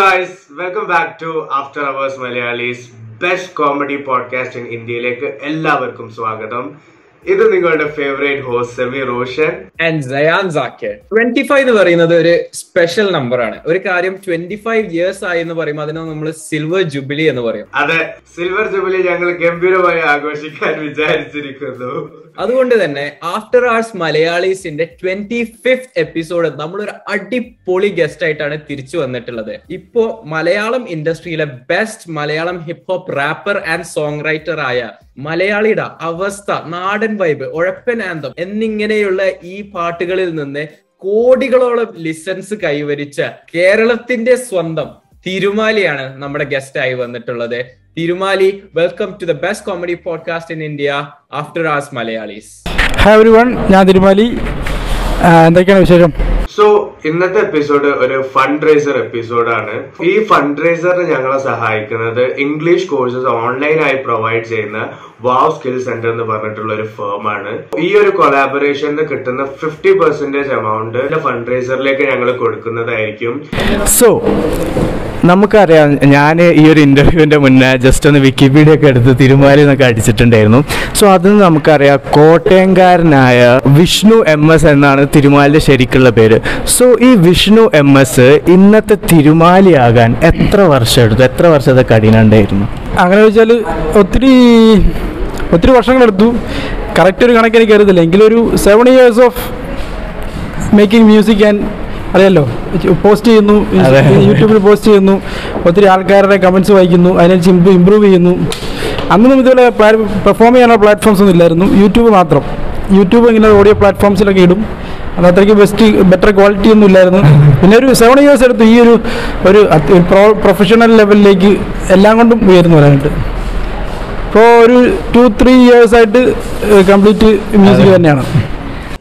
Guys welcome back to After Hours Malayalees best comedy podcast in ഇന്ത്യയിലേക്ക് എല്ലാവർക്കും സ്വാഗതം. ഇത് നിങ്ങളുടെ favourite host Semi Roshan. And Sayan Zakir twenty five എന്ന് പറയുന്നത് ഒരു സ്പെഷ്യൽ നമ്പർ ആണ്. ഒരു കാര്യം ട്വന്റി ഫൈവ് ഇയേഴ്സ് ആയി എന്ന് പറയുമ്പോൾ അതിനെ നമ്മൾ സിൽവർ ജൂബിലി എന്ന് പറയും. അതെ സിൽവർ ജൂബിലി ഞങ്ങൾ ഗംഭീരമായി ആഘോഷിക്കാൻ വിചാരിച്ചിരിക്കുന്നു. അതുകൊണ്ട് തന്നെ ആഫ്റ്റർ ആർട്സ് മലയാളീസിന്റെ ട്വന്റി ഫിഫ്ത് എപ്പിസോഡ് നമ്മളൊരു അടിപൊളി ഗസ്റ്റ് ആയിട്ടാണ് തിരിച്ചു വന്നിട്ടുള്ളത്. ഇപ്പോ Malayalam ഇൻഡസ്ട്രിയിലെ best Malayalam hip hop rapper and song writer ആയ മലയാളിയുടെ അവസ്ഥ നാടൻ വൈബ് ഉഴപ്പൻ ആന്തം എന്നിങ്ങനെയുള്ള ഈ പാട്ടുകളിൽ നിന്ന് കോടികളോളം ലിസൻസ് കൈവരിച്ച കേരളത്തിന്റെ സ്വന്തം തിരുമാലിയാണ് നമ്മുടെ ഗസ്റ്റ് ആയി വന്നിട്ടുള്ളത്. Thirumali welcome to the best comedy podcast in India After Hours Malayalees hi everyone ഞാൻ തിരുമാലി. എന്തൊക്കെയാണ് വിശേഷം? സോ ഇന്നത്തെ എപ്പിസോഡ് ഒരു ഫണ്ട് റേസർ എപ്പിസോഡാണ് ഈ ഫണ്ട് റേസറിന് ഞങ്ങളെ സഹായിക്കുന്നത് ഇംഗ്ലീഷ് കോഴ്സസ് ഓൺലൈനായി പ്രൊവൈഡ് ചെയ്യുന്ന വാവ് സ്കിൽ സെന്റർ എന്ന് പറഞ്ഞിട്ടുള്ള ഒരു ഫേം ആണ്. ഈ ഒരു കൊളാബറേഷന് കിട്ടുന്ന ഫിഫ്റ്റി പെർസെന്റേജ് എമൗണ്ട് ഫണ്ട് റേസറിലേക്ക് ഞങ്ങൾ കൊടുക്കുന്നതായിരിക്കും. സോ നമുക്കറിയാം ഞാൻ ഈ ഒരു ഇന്റർവ്യൂവിന്റെ മുന്നേ ജസ്റ്റ് ഒന്ന് വിക്കിപീഡിയ ഒക്കെ എടുത്ത് തിരുമാലി എന്നൊക്കെ അടിച്ചിട്ടുണ്ടായിരുന്നു. സോ അതിന് നമുക്കറിയാം കോട്ടയംകാരനായ വിഷ്ണു എം എസ് എന്നാണ് തിരുമാലിന്റെ ശരിക്കുള്ള പേര്. സോ ഈ വിഷ്ണു എം എസ് ഇന്നത്തെ തിരുമാലിയാകാൻ എത്ര വർഷം എടുത്തു? എത്ര വർഷത്തെ കഠിനം ഉണ്ടായിരുന്നു അങ്ങനെ വെച്ചാൽ ഒത്തിരി ഒത്തിരി വർഷങ്ങളെടുത്തു കറക്റ്റ് ഒരു കണക്ക് എനിക്ക് അറിയത്തില്ല. എങ്കിലും ഒരു seven years of making music and അറിയാലോ? പോസ്റ്റ് ചെയ്യുന്നു യൂട്യൂബിൽ പോസ്റ്റ് ചെയ്യുന്നു ഒത്തിരി ആൾക്കാരുടെ കമൻസ് വായിക്കുന്നു അതിനനുസരിച്ച് ഇമ്പ്രൂവ് ചെയ്യുന്നു. അന്നൊന്നും ഇതുപോലെ പെർഫോം ചെയ്യാനുള്ള പ്ലാറ്റ്ഫോംസ് ഒന്നും ഇല്ലായിരുന്നു. യൂട്യൂബ് മാത്രം. യൂട്യൂബ് ഇങ്ങനെ ഓഡിയോ പ്ലാറ്റ്ഫോംസിലൊക്കെ ഇടും. അത് അത്രയ്ക്ക് ബെസ്റ്റ് ബെറ്റർ ക്വാളിറ്റി ഒന്നും ഇല്ലായിരുന്നു. പിന്നെ ഒരു സെവൻ ഇയേഴ്സ് എടുത്തു ഈ ഒരു ഒരു പ്രൊഫഷണൽ ലെവലിലേക്ക് എല്ലാം കൊണ്ടും ഉയർന്നു വരാനായിട്ട്. ഇപ്പോൾ ഒരു ടു ത്രീ ഇയേഴ്സ് ആയിട്ട് കംപ്ലീറ്റ് മ്യൂസിക് തന്നെയാണ്.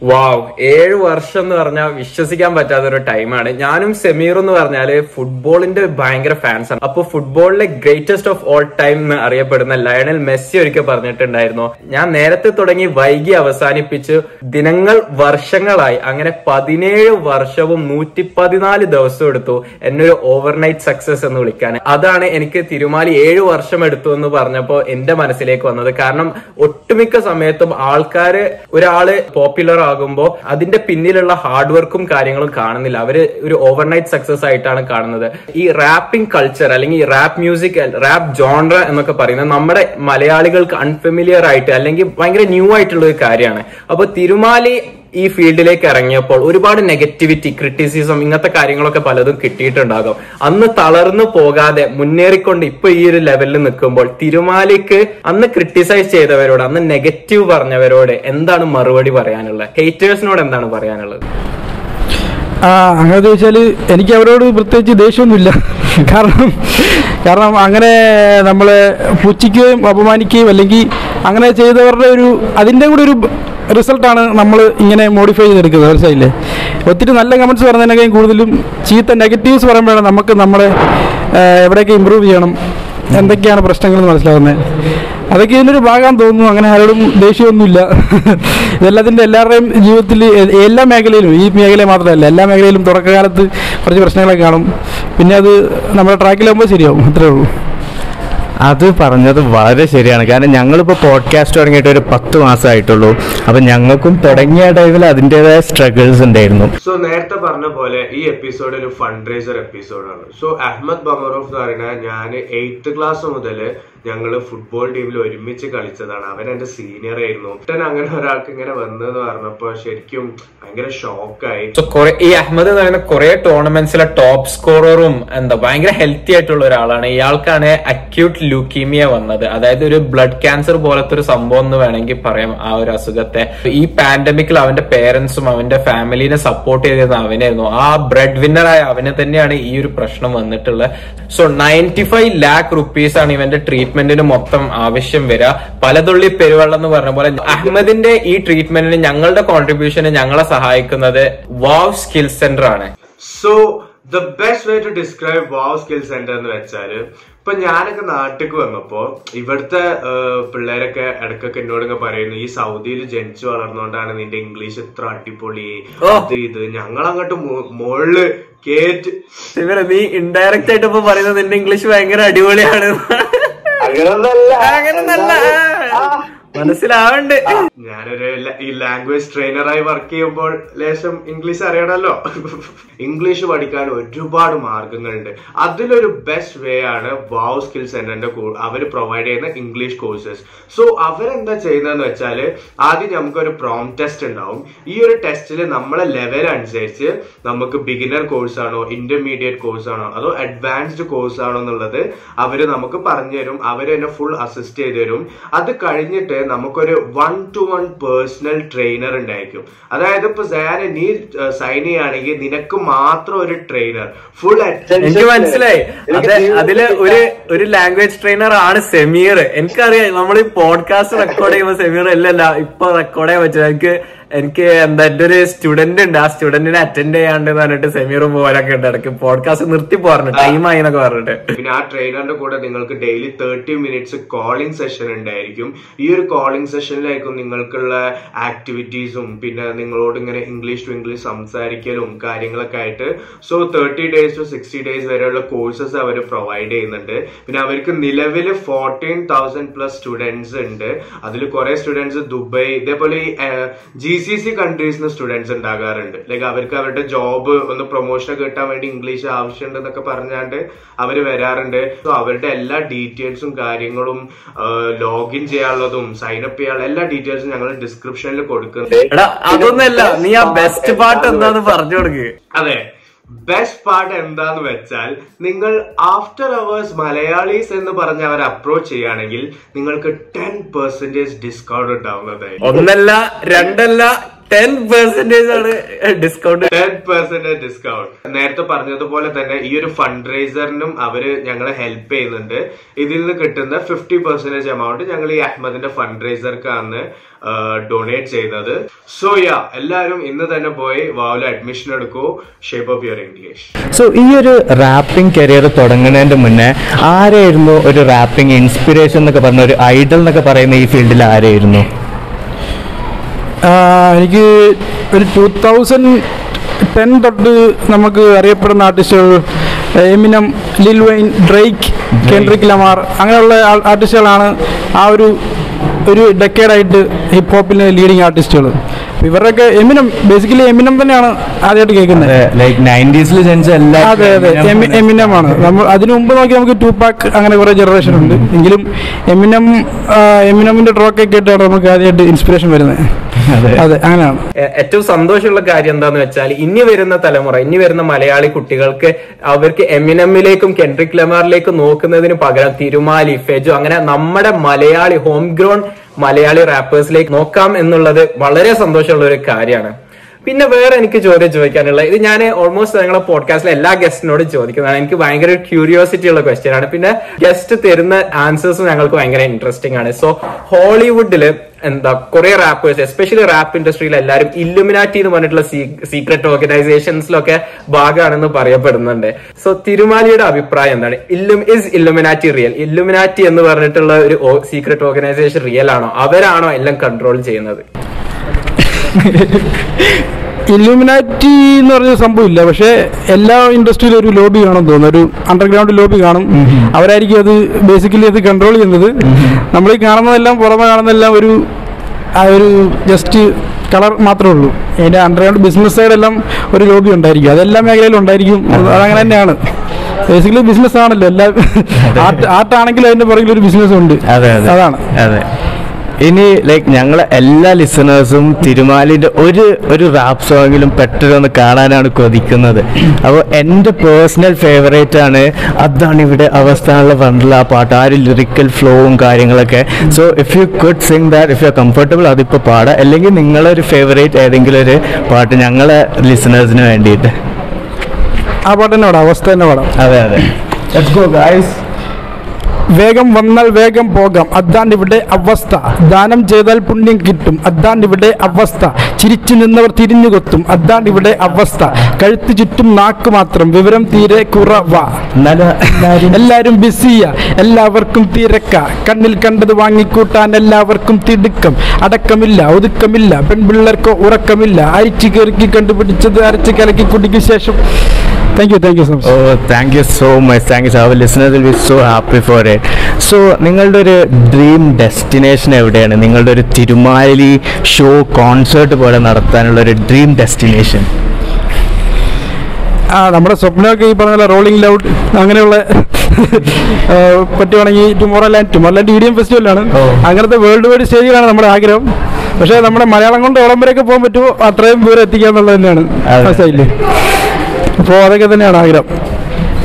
വാവ് ഏഴ് വർഷം എന്ന് പറഞ്ഞാൽ വിശ്വസിക്കാൻ പറ്റാത്ത ഒരു ടൈമാണ് ഞാനും സെമീർ എന്ന് പറഞ്ഞാൽ ഫുട്ബോളിന്റെ ഭയങ്കര ഫാൻസ് ആണ്. അപ്പൊ ഫുട്ബോളിലെ ഗ്രേറ്റസ്റ്റ് ഓഫ് ഓൾ ടൈം എന്ന് അറിയപ്പെടുന്ന ലയണൽ മെസ്സി ഒരിക്കൽ പറഞ്ഞിട്ടുണ്ടായിരുന്നു. ഞാൻ നേരത്തെ തുടങ്ങി വൈകി അവസാനിപ്പിച്ച് ദിനങ്ങൾ വർഷങ്ങളായി അങ്ങനെ പതിനേഴ് വർഷവും നൂറ്റി പതിനാല് ദിവസം എടുത്തു എന്നൊരു ഓവർനൈറ്റ് സക്സസ് എന്ന് വിളിക്കാൻ. അതാണ് എനിക്ക് തിരുമാലി ഏഴ് വർഷം എടുത്തു എന്ന് പറഞ്ഞപ്പോ എന്റെ മനസ്സിലേക്ക് വന്നത്. കാരണം ഒട്ടുമിക്ക സമയത്തും ആൾക്കാര് ഒരാൾ പോപ്പുലർ ആകുമ്പോ അതിന്റെ പിന്നിലുള്ള ഹാർഡ് വർക്കും കാര്യങ്ങളും കാണുന്നില്ല. അവർ ഒരു ഓവർനൈറ്റ് സക്സസ് ആയിട്ടാണ് കാണുന്നത്. ഈ റാപ്പിംഗ് കൾച്ചർ അല്ലെങ്കിൽ റാപ്പ് മ്യൂസിക് റാപ്പ് ജോൺറ എന്നൊക്കെ പറയുന്നത് നമ്മുടെ മലയാളികൾക്ക് അൺഫെമിലിയർ ആയിട്ട് അല്ലെങ്കിൽ ഭയങ്കര ന്യൂ ആയിട്ടുള്ള ഒരു കാര്യമാണ്. അപ്പൊ തിരുമാലി ഈ ഫീൽഡിലേക്ക് ഇറങ്ങിയപ്പോൾ ഒരുപാട് നെഗറ്റിവിറ്റി ക്രിറ്റിസിസം ഇങ്ങനത്തെ കാര്യങ്ങളൊക്കെ പലതും കിട്ടിയിട്ടുണ്ടാകും. അന്ന് തളർന്നു പോകാതെ മുന്നേറിക്കൊണ്ട് ഇപ്പൊ ഈ ഒരു ലെവലിൽ നിൽക്കുമ്പോൾ തിരുമാലിക്ക് അന്ന് ക്രിട്ടിസൈസ് ചെയ്തവരോട് അന്ന് നെഗറ്റീവ് പറഞ്ഞവരോട് എന്താണ് മറുപടി പറയാനുള്ളത്? ഹേറ്റേഴ്സിനോട് എന്താണ് പറയാനുള്ളത്? ആ അങ്ങനെ ചോദിച്ചാൽ എനിക്ക് അവരോട് പ്രത്യേകിച്ച് ദേഷ്യമൊന്നുമില്ല. കാരണം കാരണം അങ്ങനെ നമ്മൾ പുച്ഛിക്കുകയും അപമാനിക്കുകയും അല്ലെങ്കിൽ അങ്ങനെ ചെയ്തവരുടെ ഒരു അതിന്റെ കൂടെ ഒരു റിസൾട്ടാണ് നമ്മൾ ഇങ്ങനെ മോഡിഫൈ ചെയ്തെടുക്കുന്നത്. മനസ്സിലായില്ലേ? ഒത്തിരി നല്ല കമന്റ്സ് പറയുന്നതിനേക്കാളും കൂടുതലും ചീത്ത നെഗറ്റീവ്സ് പറയുമ്പോഴാണ് നമുക്ക് നമ്മളെ എവിടെയൊക്കെ ഇമ്പ്രൂവ് ചെയ്യണം എന്തൊക്കെയാണ് പ്രശ്നങ്ങളെന്ന് മനസ്സിലാകുന്നത് അതൊക്കെ ഇതിനൊരു ഭാഗം തോന്നുന്നു. അങ്ങനെ ആരോടും ദേഷ്യമൊന്നുമില്ല. ഇതെല്ലാത്തിന്റെ എല്ലാവരുടെയും ജീവിതത്തിൽ എല്ലാ മേഖലയിലും ഈ മേഖല മാത്രമല്ല എല്ലാ മേഖലയിലും തുടക്കകാലത്ത് കുറച്ച് പ്രശ്നങ്ങളൊക്കെ കാണും. പിന്നെ അത് നമ്മുടെ ട്രാക്കിലാകുമ്പോൾ ശരിയാവും അത്രേ ഉള്ളൂ. അത് പറഞ്ഞത് വളരെ ശരിയാണ്. കാരണം ഞങ്ങളിപ്പോൾ പോഡ്കാസ്റ്റ് തുടങ്ങിയിട്ട് ഒരു പത്ത് മാസമായിട്ടുള്ളൂ. അപ്പം ഞങ്ങൾക്കും തുടങ്ങിയ ടൈമിൽ അതിന്റെതായ സ്ട്രഗിൾസ് ഉണ്ടായിരുന്നു. സോ നേരത്തെ പറഞ്ഞ പോലെ ഈ എപ്പിസോഡ് ഒരു ഫണ്ട് റേസർ എപ്പിസോഡാണ് സോ അഹമ്മദ് ബമറോഫ് എന്ന് പറയുന്ന ഞാൻ എയ്ത്ത് ക്ലാസ് മുതൽ ഞങ്ങൾ ഫുട്ബോൾ ടീമിൽ ഒരുമിച്ച് കളിച്ചതാണ്. അവൻ എന്റെ സീനിയർ ആയിരുന്നു. ഒട്ടൻ അങ്ങനെ ഒരാൾക്ക് ഇങ്ങനെ വന്നെന്ന് പറഞ്ഞപ്പോ ശരിക്കും ഭയങ്കര ഷോക്കായി ഈ അഹമ്മദ് എന്ന് പറയുന്ന കുറെ ടൂർണമെന്റ്സിലെ ടോപ്പ് സ്കോററും എന്താ ഭയങ്കര ഹെൽത്തി ആയിട്ടുള്ള ഒരാളാണ്. ഇയാൾക്കാണ് അക്യൂട്ട് ലൂക്കീമിയ വന്നത്. അതായത് ഒരു ബ്ലഡ് ക്യാൻസർ പോലത്തെ ഒരു സംഭവം എന്ന് വേണമെങ്കിൽ പറയാം ആ ഒരു അസുഖത്തെ. ഈ പാൻഡമിക്കിൽ അവന്റെ പേരൻസും അവന്റെ ഫാമിലിനെ സപ്പോർട്ട് ചെയ്തിരുന്ന അവനായിരുന്നു. ആ ബ്രെഡ് വിന്നറായ അവനെ തന്നെയാണ് ഈ ഒരു പ്രശ്നം വന്നിട്ടുള്ളത്. So ninety five lakh rupees ആണ് ഇവന്റെ ട്രീറ്റ്മെന്റിന് മൊത്തം ആവശ്യം വരിക പലതുള്ളി പെരുവെള്ളം എന്ന് പറഞ്ഞ പോലെ അഹമ്മദിന്റെ ഈ ട്രീറ്റ്മെന്റിന് ഞങ്ങളുടെ കോൺട്രിബ്യൂഷന് ഞങ്ങളെ സഹായിക്കുന്നത് വാവ് സ്കിൽ സെന്റർ ആണ്. So the best way to describe Wow Skill Centre എന്ന് വെച്ചാൽ ഇപ്പൊ ഞാനൊക്കെ നാട്ടിലേക്ക് വന്നപ്പോ ഇവിടുത്തെ പിള്ളേരൊക്കെ ഇടക്കൊക്കെ എന്നോട് ഇങ്ങനെ പറയുന്നു ഈ സൗദിയിൽ ജനിച്ചു വളർന്നുകൊണ്ടാണ് നിന്റെ ഇംഗ്ലീഷ് ഇത്ര അടിപൊളി. അത് ഇത് ഞങ്ങൾ അങ്ങോട്ട് മുകളിൽ കേറ്റ് നീ ഇൻഡയറക്റ്റ് ആയിട്ട് ഇപ്പൊ പറയുന്നത് നിന്റെ ഇംഗ്ലീഷ് ഭയങ്കര അടിപൊളിയാണ്. അങ്ങനെ നല്ല മനസ്സിലാവണ്ട്. ഞാനൊരു ഈ ലാംഗ്വേജ് ട്രെയിനറായി വർക്ക് ചെയ്യുമ്പോൾ ലേശം ഇംഗ്ലീഷ് അറിയണമല്ലോ ഇംഗ്ലീഷ് പഠിക്കാൻ ഒരുപാട് മാർഗങ്ങളുണ്ട്. അതിലൊരു ബെസ്റ്റ് വേ ആണ് വാവ് സ്കിൽ സെന്ററിന്റെ അവർ പ്രൊവൈഡ് ചെയ്യുന്ന ഇംഗ്ലീഷ് കോഴ്സസ് സോ അവരെന്താ ചെയ്യുന്നതെന്ന് വെച്ചാൽ ആദ്യം നമുക്കൊരു പ്രോം ടെസ്റ്റ് ഉണ്ടാവും. ഈ ഒരു ടെസ്റ്റിൽ നമ്മളെ ലെവൽ അനുസരിച്ച് നമുക്ക് ബിഗിനർ കോഴ്സ് ആണോ ഇന്റർമീഡിയറ്റ് കോഴ്സ് ആണോ അതോ അഡ്വാൻസ്ഡ് കോഴ്സ് ആണോ എന്നുള്ളത് അവർ നമുക്ക് പറഞ്ഞു തരും തന്നെ ഫുൾ അസിസ്റ്റ് ചെയ്ത് തരും അത് കഴിഞ്ഞിട്ട് നമുക്കൊരു one to one personal trainer ഉണ്ടായിരിക്കും. അതായത് ഇപ്പൊ സാന് നീ സൈൻ ചെയ്യുകയാണെങ്കിൽ നിനക്ക് മാത്രം ഒരു ട്രെയിനർ ഫുൾ എനിക്ക് മനസ്സിലായി. അതെ അതിൽ ഒരു ഒരു ലാംഗ്വേജ് ട്രെയിനർ ആണ് സെമീർ എനിക്കറിയാം നമ്മൾ ഈ പോഡ്കാസ്റ്റ് റെക്കോർഡ് ചെയ്യുമ്പോൾ സെമീർ അല്ലല്ല ഇപ്പൊ റെക്കോർഡ് ചെയ്യാൻ പറ്റില്ല. എനിക്ക് എനിക്ക് എന്താ എന്റെ ഒരു സ്റ്റുഡന്റ് ഉണ്ട്. ആ സ്റ്റുഡന്റിനെ അറ്റൻഡ് ചെയ്യാണ്ട് പറഞ്ഞിട്ട് സെമീർ പോകാനൊക്കെ ഉണ്ട്. ഇടയ്ക്ക് പോഡ്കാസ്റ്റ് നിർത്തി പോകാറുണ്ട് ടൈം ആയി എന്നൊക്കെ പറഞ്ഞിട്ട്. പിന്നെ ആ ട്രെയിനറിന്റെ കൂടെ നിങ്ങൾക്ക് daily thirty minutes calling session ഉണ്ടായിരിക്കും. ഈ ഒരു കോളിംഗ് സെഷനിലായിരിക്കും നിങ്ങൾക്കുള്ള ആക്ടിവിറ്റീസും പിന്നെ നിങ്ങളോട് ഇങ്ങനെ ഇംഗ്ലീഷ് ടു ഇംഗ്ലീഷ് സംസാരിക്കലും കാര്യങ്ങളൊക്കെ ആയിട്ട്. So thirty days to sixty days വരെയുള്ള കോഴ്സസ് അവർ പ്രൊവൈഡ് ചെയ്യുന്നുണ്ട്. പിന്നെ അവർക്ക് നിലവിൽ ഫോർട്ടീൻ തൗസൻഡ് പ്ലസ് സ്റ്റുഡൻസ് ഉണ്ട്. അതിൽ കുറെ സ്റ്റുഡൻസ് ദുബായ് ഇതേപോലെ ഈ ജി സി സി കൺട്രീസിന് സ്റ്റുഡൻസ് ഉണ്ടാകാറുണ്ട്. ലൈക്ക് അവർക്ക് അവരുടെ ജോബ് ഒന്ന് പ്രൊമോഷൻ കിട്ടാൻ വേണ്ടി ഇംഗ്ലീഷ് ആവശ്യമുണ്ടെന്നൊക്കെ പറഞ്ഞാണ്ട് അവർ വരാറുണ്ട്. സോ അവരുടെ എല്ലാ ഡീറ്റെയിൽസും കാര്യങ്ങളും ലോഗിൻ ചെയ്യാനുള്ളതും സൈൻ അപ്പ് ചെയ്യാനുള്ള എല്ലാ ഡീറ്റെയിൽസും ഞങ്ങൾ ഡിസ്ക്രിപ്ഷനിൽ കൊടുക്കുന്നുണ്ട് എടാ അതൊന്നല്ല നീ ആ ബെസ്റ്റ് പാർട്ട് എന്താന്ന് പറഞ്ഞു കൊടുക്ക്. അതെ ബെസ്റ്റ് പാർട്ട് എന്താന്ന് വെച്ചാൽ നിങ്ങൾ ആഫ്റ്റർ അവേഴ്സ് മലയാളീസ് എന്ന് പറഞ്ഞ് അവർ അപ്രോച്ച് ചെയ്യുകയാണെങ്കിൽ നിങ്ങൾക്ക് ടെൻ പെർസെന്റേജ് ഡിസ്കൗണ്ട് ഉണ്ടാവുന്നതായിരിക്കും. ഒന്നല്ല രണ്ടല്ല ടെൻ പെർസെന്റേജ് ആണ് ഡിസ്കൗണ്ട് ടെൻ പെർസെന്റേജ് ഡിസ്കൗണ്ട് നേരത്തെ പറഞ്ഞതുപോലെ തന്നെ ഈ ഒരു ഫണ്ട് റൈസറിനും അവർ ഞങ്ങളെ ഹെൽപ്പ് ചെയ്യുന്നുണ്ട്. ഇതിൽ നിന്ന് കിട്ടുന്ന ഫിഫ്റ്റി പെർസെന്റേജ് എമൗണ്ട് ഞങ്ങൾ ഈ അഹമ്മദിന്റെ ഫണ്ട് റൈസർക്കാണ് ഡൊണേറ്റ് ചെയ്യുന്നത്. സോ യാ എല്ലാവരും ഇന്ന് തന്നെ പോയി വാവില അഡ്മിഷൻ എടുക്കൂ. Shape of your English so ഈ ഒരു റാപ്പിംഗ് കരിയർ തുടങ്ങുന്നതിന്റെ മുന്നേ ആരായിരുന്നു ഒരു റാപ്പിംഗ് ഇൻസ്പിറേഷൻ എന്നൊക്കെ പറഞ്ഞ ഒരു ഐഡൽ എന്നൊക്കെ പറയുന്ന ഈ ഫീൽഡിൽ ആരായിരുന്നു? എനിക്ക് ഒരു ടൂ തൗസൻഡ് ടെൻ തൊട്ട് നമുക്ക് അറിയപ്പെടുന്ന ആർട്ടിസ്റ്റുകൾ എമിനം ലിൽ വൈൻ ഡ്രേക്ക് കെൻഡ്രിക് ലമാർ അങ്ങനെയുള്ള ആർട്ടിസ്റ്റുകളാണ് ആ ഒരു ഒരു ഡെക്കേഡായിട്ട് ഹിപ്പ് ഹോപ്പിലെ ലീഡിങ് ആർട്ടിസ്റ്റുകൾ ഇവരുടെയൊക്കെ എമിനം ബേസിക്കലി എമിനം തന്നെയാണ് ആദ്യമായിട്ട് കേൾക്കുന്നത്. ലൈക്ക് നയന്റീസിൽ ജനിച്ച എല്ലാ അതെ അതെ. എമിനം ആണ്. നമ്മൾ അതിനു മുമ്പ് നോക്കി നമുക്ക് ടു പാക്ക് അങ്ങനെ കുറെ ജനറേഷൻ ഉണ്ട്. എങ്കിലും എമിനം എമിനമിന്റെ ട്രോക്കൊക്കെ കേട്ടാണ് നമുക്ക് ആദ്യമായിട്ട് ഇൻസ്പിറേഷൻ വരുന്നത്. അതെ. അങ്ങനെയാണ്. ഏറ്റവും സന്തോഷമുള്ള കാര്യം എന്താന്ന് വെച്ചാൽ ഇനി വരുന്ന തലമുറ ഇനി വരുന്ന മലയാളി കുട്ടികൾക്ക് അവർക്ക് എമിനമ്മിലേക്കും കെൻഡ്രിക് ലമാറിലേക്കും നോക്കുന്നതിന് പകരം തിരുമാലി ഫെജു അങ്ങനെ നമ്മുടെ മലയാളി ഹോം ഗ്രോൺ മലയാളി റാപ്പേഴ്സിലേക്ക് നോക്കാം എന്നുള്ളത് വളരെ സന്തോഷമുള്ള ഒരു കാര്യമാണ്. പിന്നെ വേറെ എനിക്ക് ചോദ്യം ചോദിക്കാനുള്ള ഇത് ഞാൻ ഓൾമോസ്റ്റ് നിങ്ങളെ പോഡ്കാസ്റ്റിലെ എല്ലാ ഗസ്റ്റിനോടും ചോദിക്കുന്നതാണ്. എനിക്ക് ഭയങ്കര ക്യൂരിയോസിറ്റി ഉള്ള ക്വസ്റ്റ്യൻ ആണ്. പിന്നെ ഗസ്റ്റ് തരുന്ന ആൻസേഴ്സ് ഞങ്ങൾക്ക് ഭയങ്കര ഇൻട്രസ്റ്റിംഗ് ആണ്. സോ ഹോളിവുഡിൽ എന്താ കുറെ റാപ്പേഴ്സ് എസ്പെഷ്യലി റാപ്പ് ഇൻഡസ്ട്രിയിൽ എല്ലാവരും ഇല്ലുമിനാറ്റി എന്ന് പറഞ്ഞിട്ടുള്ള സീക്രട്ട് ഓർഗനൈസേഷൻസിലൊക്കെ ഭാഗമാണെന്ന് പറയപ്പെടുന്നുണ്ട്. സോ തിരുമാലിയുടെ അഭിപ്രായം എന്താണ്? ഇല്ലും ഇസ് ഇല്ലുമിനാറ്റി റിയൽ ഇല്ലുമിനാറ്റി എന്ന് പറഞ്ഞിട്ടുള്ള ഒരു സീക്രട്ട് ഓർഗനൈസേഷൻ റിയൽ ആണോ? അവരാണോ എല്ലാം കൺട്രോൾ ചെയ്യുന്നത്? ഇല്യൂമിനാറ്റി എന്ന് പറഞ്ഞ സംഭവം ഇല്ല. പക്ഷേ എല്ലാ ഇൻഡസ്ട്രിയിലും ഒരു ലോബി കാണും തോന്നുന്നു. ഒരു അണ്ടർഗ്രൗണ്ട് ലോബി കാണും. അവരായിരിക്കും അത് ബേസിക്കലി അത് കൺട്രോൾ ചെയ്യുന്നത്. നമ്മൾ ഈ കാണുന്നതെല്ലാം പുറമെ കാണുന്നതെല്ലാം ഒരു ആ ഒരു ജസ്റ്റ് കളർ മാത്രമേ ഉള്ളൂ. അതിന്റെ അണ്ടർഗ്രൗണ്ട് ബിസിനസ് സൈഡെല്ലാം ഒരു ലോബി ഉണ്ടായിരിക്കും. അതെല്ലാ മേഖലയിലും ഉണ്ടായിരിക്കും. അത് അതങ്ങനെ തന്നെയാണ്. ബേസിക്കലി ബിസിനസ് ആണല്ലോ. എല്ലാ ആർട്ട് ആർട്ടാണെങ്കിലും അതിന്റെ പുറകിൽ ഒരു ബിസിനസ് ഉണ്ട്. അതെ അതെ. അതാണ്. അതെ. ഇനി ലൈക്ക് ഞങ്ങളെ എല്ലാ ലിസണേഴ്സും തിരുമാലിന്റെ ഒരു ഒരു റാപ്പ് സോങ്ങിലും പെട്ടെന്ന് കാണാനാണ് കൊതിക്കുന്നത്. അപ്പോൾ എന്റെ പേഴ്സണൽ ഫേവറേറ്റ് ആണ് അതാണ് ഇവിടെ അവസ്ഥാനുള്ള പറഞ്ഞിട്ടുള്ള ആ പാട്ട് ആ ഒരു ലിറിക്കൽ ഫ്ലോവും കാര്യങ്ങളൊക്കെ. So if you could sing that if you comfortable അതിപ്പോൾ പാടാം. അല്ലെങ്കിൽ നിങ്ങളൊരു ഫേവറേറ്റ് ഏതെങ്കിലും ഒരു പാട്ട് ഞങ്ങളെ ലിസണേഴ്സിന് വേണ്ടിയിട്ട്. ആ പാട്ട് തന്നെ പാടാം അവസ്ഥ തന്നെ പാടാം. അതെ അതെ. ലെറ്റ്സ് ഗോ ഗായ്സ് വേഗം വന്നാൽ വേഗം പോകാം. അതാണ് ഇവിടെ അവസ്ഥ. ദാനം ചെയ്താൽ പുണ്യം കിട്ടും. അതാണ് ഇവിടെ അവസ്ഥ. ചിരിച്ചു നിന്നവർ തിരിഞ്ഞു കൊത്തും അതാണ് ഇവിടെ അവസ്ഥ. കഴുത്ത് ചുറ്റും നാക്ക് മാത്രം. വിവരം തീരെ കുറവ. എല്ലാരും ബിസിയാ. എല്ലാവർക്കും തിരക്ക. കണ്ണിൽ കണ്ടത് വാങ്ങിക്കൂട്ടാൻ എല്ലാവർക്കും തിടുക്കം. അടക്കമില്ല ഒതുക്കമില്ല. പെൺപിള്ളേർക്കോ ഉറക്കമില്ല. അരിച്ചു കയറി കണ്ടുപിടിച്ചത് അരച്ച് കലക്കി കുടിക്കു ശേഷം thank you thank you so much oh thank you so much thank you our listeners will be so happy for it so നിങ്ങളുടെ ഒരു ഡ്രീം ഡെസ്റ്റിനേഷൻ എവിടെയാണ്? നിങ്ങളുടെ ഒരു തിരുമാലി ഷോ കോൺസേർട്ട് പോലെ നടത്താനുള്ള ഒരു ഡ്രീം ഡെസ്റ്റിനേഷൻ ആ നമ്മുടെ സ്വപ്നമൊക്കെ ഈ പറഞ്ഞ റോളിംഗ് ലൗഡ് അങ്ങനെയുള്ള പറ്റുവാണെങ്കിൽ Tomorrowland Tomorrowland idiom ഫെസ്റ്റിവലാണ്. അങ്ങനത്തെ വേൾഡ് വൈഡ് സ്റ്റേജിലാണ് നമ്മുടെ ആഗ്രഹം. പക്ഷേ നമ്മുടെ മലയാളം കൊണ്ട് ഓളം വരെയൊക്കെ പോകാൻ പറ്റുമോ? അത്രയും ദൂരം എത്തിക്കുക എന്നുള്ളത് തന്നെയാണ്. മനസ്സിലായില്ലേ അപ്പോൾ അതൊക്കെ തന്നെയാണ് ആഗ്രഹം.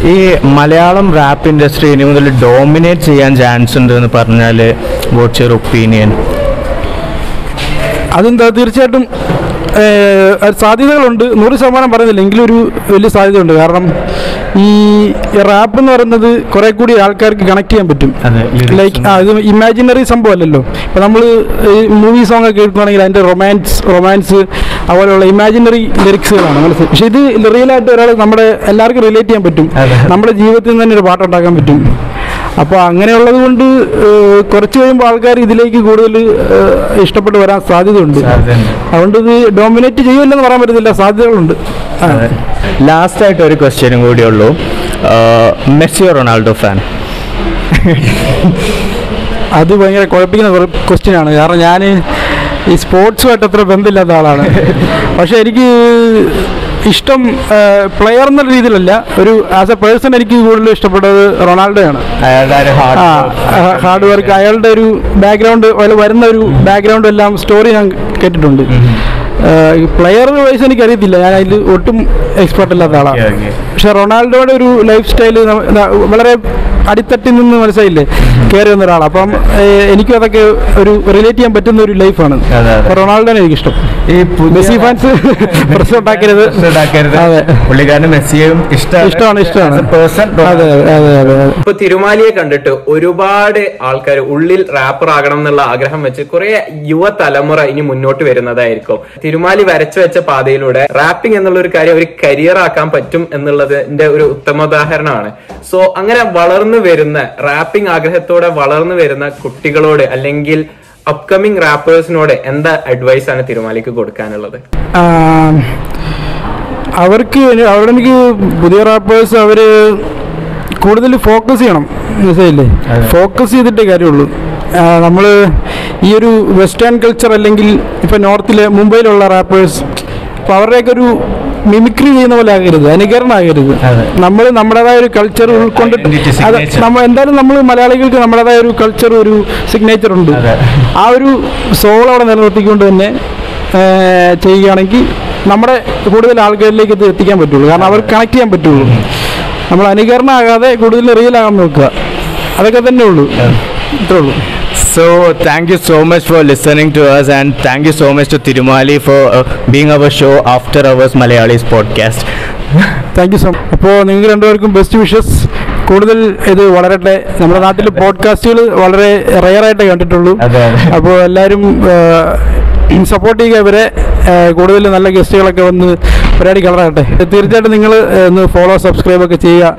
ഈ മലയാളം റാപ്പ് ഇൻഡസ്ട്രി ഇനി മുതൽ ഡോമിനേറ്റ് ചെയ്യാൻ ചാൻസ് ഉണ്ട് എന്ന് പറഞ്ഞാൽ വാട്ട്സ് യുവർ ഒപ്പീനിയൻ അതെന്താ? തീർച്ചയായിട്ടും സാധ്യതകളുണ്ട്. നൂറ് ശതമാനം പറയുന്നില്ല. എങ്കിലും ഒരു വലിയ സാധ്യതയുണ്ട്. കാരണം ഈ റാപ്പ് എന്ന് പറയുന്നത് കുറെ കൂടി ആൾക്കാർക്ക് കണക്ട് ചെയ്യാൻ പറ്റും. ലൈക്ക് ആ ഇത് ഇമാജിനറി സംഭവമല്ലല്ലോ. ഇപ്പം നമ്മൾ മൂവി സോങ് ഒക്കെ എടുക്കുകയാണെങ്കിൽ അതിന്റെ റൊമാൻസ് റൊമാൻസ് അതുപോലെയുള്ള ഇമാജിനറി ലിറിക്സുകളാണ് മനസ്സിൽ പക്ഷേ ഇത് റിയൽ ആയിട്ട് ഒരാൾ നമ്മുടെ എല്ലാവർക്കും റിലേറ്റ് ചെയ്യാൻ പറ്റും. നമ്മുടെ ജീവിതത്തിൽ നിന്ന് തന്നെ ഒരു പാട്ടുണ്ടാക്കാൻ പറ്റും. അപ്പോൾ അങ്ങനെയുള്ളത് കൊണ്ട് കുറച്ച് കഴിയുമ്പോൾ ആൾക്കാർ ഇതിലേക്ക് കൂടുതൽ ഇഷ്ടപ്പെട്ട് വരാൻ സാധ്യതയുണ്ട്. അതുകൊണ്ട് ഇത് ഡോമിനേറ്റ് ചെയ്യുമല്ലെന്ന് പറയാൻ പറ്റത്തില്ല സാധ്യതകളുണ്ട്. ലാസ്റ്റ് ആയിട്ട് ഒരു ക്വസ്റ്റ്യനും കൂടിയുള്ളൂ മെസ്സിയോ റൊണാൾഡോ ഫാൻ അത് ഭയങ്കര കുഴപ്പിക്കുന്ന ക്വസ്റ്റ്യൻ ആണ് കാരണം ഞാൻ ഈ സ്പോർട്സുമായിട്ട് അത്ര ബന്ധമില്ലാത്ത ആളാണ്. പക്ഷെ എനിക്ക് ഇഷ്ടം പ്ലെയർ എന്ന രീതിയിലല്ല. ഒരു ആസ് എ പേഴ്സൺ എനിക്ക് കൂടുതൽ ഇഷ്ടപ്പെട്ടത് റൊണാൾഡോയാണ്. ഹാർഡ് വർക്ക് അയാളുടെ ഒരു ബാക്ക്ഗ്രൗണ്ട് അയാൾ വരുന്ന ഒരു ബാക്ക്ഗ്രൗണ്ട് എല്ലാം സ്റ്റോറി ഞാൻ കേട്ടിട്ടുണ്ട്. പ്ലെയർ വൈസ് എനിക്ക് അറിയത്തില്ല ഞാൻ അതിൽ ഒട്ടും എക്സ്പെർട്ട് അല്ലാത്ത ആളാണ്. പക്ഷെ റൊണാൾഡോയുടെ ഒരു ലൈഫ് സ്റ്റൈൽ വളരെ അടിത്തട്ടിൽ നിന്ന് മനസ്സിലായില്ലേ? കയറി വന്ന ഒരാളാണ് അപ്പം എനിക്കും അതൊക്കെ ഒരു റിലേറ്റ് ചെയ്യാൻ പറ്റുന്ന ഒരു ലൈഫാണ് റൊണാൾഡോനെ എനിക്കിഷ്ടം. ഈ മെസ്സി ഫാൻസ് പ്രശ്നം ഉണ്ടാക്കരുത് അതെ. പുള്ളിക്കാരന് മെസ്സിയും ഇഷ്ടമാണ്. ഇഷ്ടമാണ് അതെ അതെ അതെ ഇപ്പൊ തിരുമാലിയെ കണ്ടിട്ട് ഒരുപാട് ആൾക്കാർ ഉള്ളിൽ റാപ്പർ ആകണം എന്നുള്ള ആഗ്രഹം വെച്ച് കുറെ യുവതലമുറ ഇനി മുന്നോട്ട് വരുന്നതായിരിക്കും. തിരുമാലി വരച്ചു വെച്ച പാതയിലൂടെ റാപ്പിംഗ് എന്നുള്ള ഒരു കാര്യം ഒരു കരിയർ ആക്കാൻ പറ്റും എന്നുള്ളതിന്റെ ഒരു ഉത്തമോദാഹരണമാണ്. സോ അങ്ങനെ വളർന്നു വരുന്ന റാപ്പിംഗ് ആഗ്രഹത്തോടെ വളർന്നു വരുന്ന കുട്ടികളോട് അല്ലെങ്കിൽ അപ്കമിങ് റാപ്പേഴ്സിനോട് എന്താ അഡ്വൈസ് ആണ് തിരുമാലിക്ക് കൊടുക്കാനുള്ളത്? അവർക്ക് അവിടെ എനിക്ക് പുതിയ റാപ്പേഴ്സ് അവർ കൂടുതൽ ഫോക്കസ് ചെയ്യണം. മനസ്സിലായില്ലേ? ഫോക്കസ് ചെയ്തിട്ടേ കാര്യമുള്ളൂ. നമ്മൾ ഈ ഒരു വെസ്റ്റേൺ കൾച്ചർ അല്ലെങ്കിൽ ഇപ്പോൾ നോർത്തിലെ മുംബൈയിലുള്ള റാപ്പേഴ്സ് അപ്പോൾ അവരുടെയൊക്കെ ഒരു മിമിക്രി ചെയ്യുന്ന പോലെ ആകരുത് അനുകരണമാകരുത്. നമ്മൾ നമ്മുടേതായ ഒരു കൾച്ചർ ഉൾക്കൊണ്ട് അത് നമ്മൾ എന്തായാലും നമ്മൾ മലയാളികൾക്ക് നമ്മുടേതായ ഒരു കൾച്ചർ ഒരു സിഗ്നേച്ചർ ഉണ്ട്. ആ ഒരു സോൾ അവിടെ നിലനിർത്തിക്കൊണ്ട് തന്നെ ചെയ്യുകയാണെങ്കിൽ നമ്മുടെ കൂടുതൽ ആൾക്കാരിലേക്ക് ഇത് എത്തിക്കാൻ പറ്റുള്ളൂ. കാരണം അവർ കണക്ട് ചെയ്യാൻ പറ്റുള്ളൂ. നമ്മൾ അനുകരണമാകാതെ കൂടുതൽ റിയൽ ആകാൻ നോക്കുക. അതൊക്കെ തന്നെ ഉള്ളൂ. ഇത്രേ ഉള്ളൂ. So thank you so much for listening to us and thank you so much to Tirumali for uh, being our show after hours Malayalis podcast. Thank you so much അപ്പോൾ നിങ്ങൾക്ക് രണ്ടുപേർക്കും ബെസ്റ്റ് വിഷസ് കൂടുതൽ ഇത് വളരട്ടെ. നമ്മുടെ നാട്ടിൽ പോഡ്കാസ്റ്റുകൾ വളരെ റയറായിട്ടേ കണ്ടിട്ടുള്ളൂ. അപ്പോൾ എല്ലാവരും സപ്പോർട്ട് ചെയ്യുക ഇവരെ. കൂടുതൽ നല്ല ഗസ്റ്റുകളൊക്കെ വന്ന് പരിപാടി കളറാകട്ടെ. തീർച്ചയായിട്ടും നിങ്ങൾ ഒന്ന് ഫോളോ സബ്സ്ക്രൈബ് ഒക്കെ ചെയ്യുക.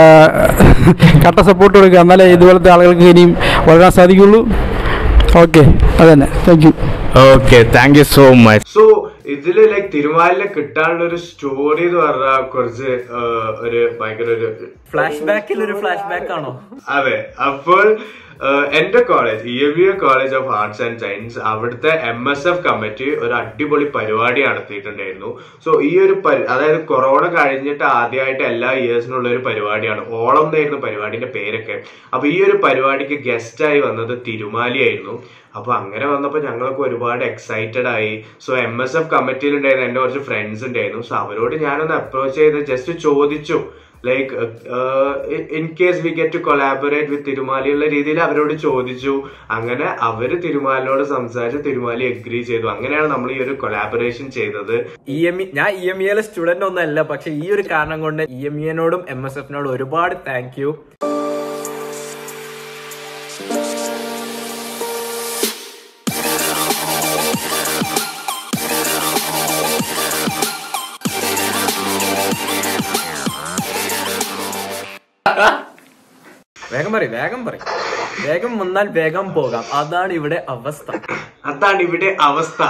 കട്ട സപ്പോർട്ട് കൊടുക്കുക. എന്നാലേ ഇതുപോലത്തെ ആളുകൾക്ക് ഇനിയും വളരാൻ സാധിക്കുള്ളൂ. ഓക്കെ അതന്നെ. Thank you okay thank you so much so ഇതിൽ ലൈക് തിരുമാലിനെ കിട്ടാനുള്ള ഒരു സ്റ്റോറി എന്ന് പറഞ്ഞാൽ കുറച്ച് ഒരു ഭയങ്കര ഒരു ഫ്ലാഷ് ബാക്കിൽ ഒരു ഫ്ലാഷ് ബാക്ക് ആണോ? അതെ അപ്പോൾ എന്റെ college E M U college of arts and science അവിടുത്തെ എം എസ് എഫ് കമ്മിറ്റി ഒരു അടിപൊളി പരിപാടി നടത്തിയിട്ടുണ്ടായിരുന്നു. സോ ഈ ഒരു അതായത് കൊറോണ കഴിഞ്ഞിട്ട് ആദ്യമായിട്ട് എല്ലാ ഇയേഴ്സിനുള്ള ഒരു പരിപാടിയാണ്. ഓളം എന്നായിരുന്നു പരിപാടിന്റെ പേരൊക്കെ. അപ്പൊ ഈ ഒരു പരിപാടിക്ക് ഗസ്റ്റ് ആയി വന്നത് തിരുമാലിയായിരുന്നു അപ്പൊ അങ്ങനെ വന്നപ്പോൾ ഞങ്ങളൊക്കെ ഒരുപാട് എക്സൈറ്റഡ് ആയി. സോ എം എസ് എഫ് കമ്മിറ്റിയിൽ ഉണ്ടായിരുന്ന എന്റെ കുറച്ച് ഫ്രണ്ട്സ് ഉണ്ടായിരുന്നു. സോ അവരോട് ഞാനൊന്ന് അപ്രോച്ച് ചെയ്ത് ജസ്റ്റ് ചോദിച്ചു. Like in case we get to collaborate with Thirumali ഉള്ള രീതിയിൽ അവരോട് ചോദിച്ചു. അങ്ങനെ അവർ തിരുമാലിനോട് സംസാരിച്ച് തിരുമാലി എഗ്രി ചെയ്തു. അങ്ങനെയാണ് നമ്മൾ ഈ ഒരു കൊളാബറേഷൻ ചെയ്തത്. ഇ എം ഇ ഞാൻ ഇ എം ഇയിലെ സ്റ്റുഡന്റ് ഒന്നല്ല പക്ഷെ ഈ ഒരു കാരണം കൊണ്ട് ഇ എം ഇനോടും എം എസ് എഫിനോടും ഒരുപാട് താങ്ക് യു വേഗം പറയും വേഗം പറയും. വേഗം വന്നാൽ വേഗം പോകാം. അതാണ് ഇവിടെ അവസ്ഥ. അതാണ് ഇവിടെ അവസ്ഥ.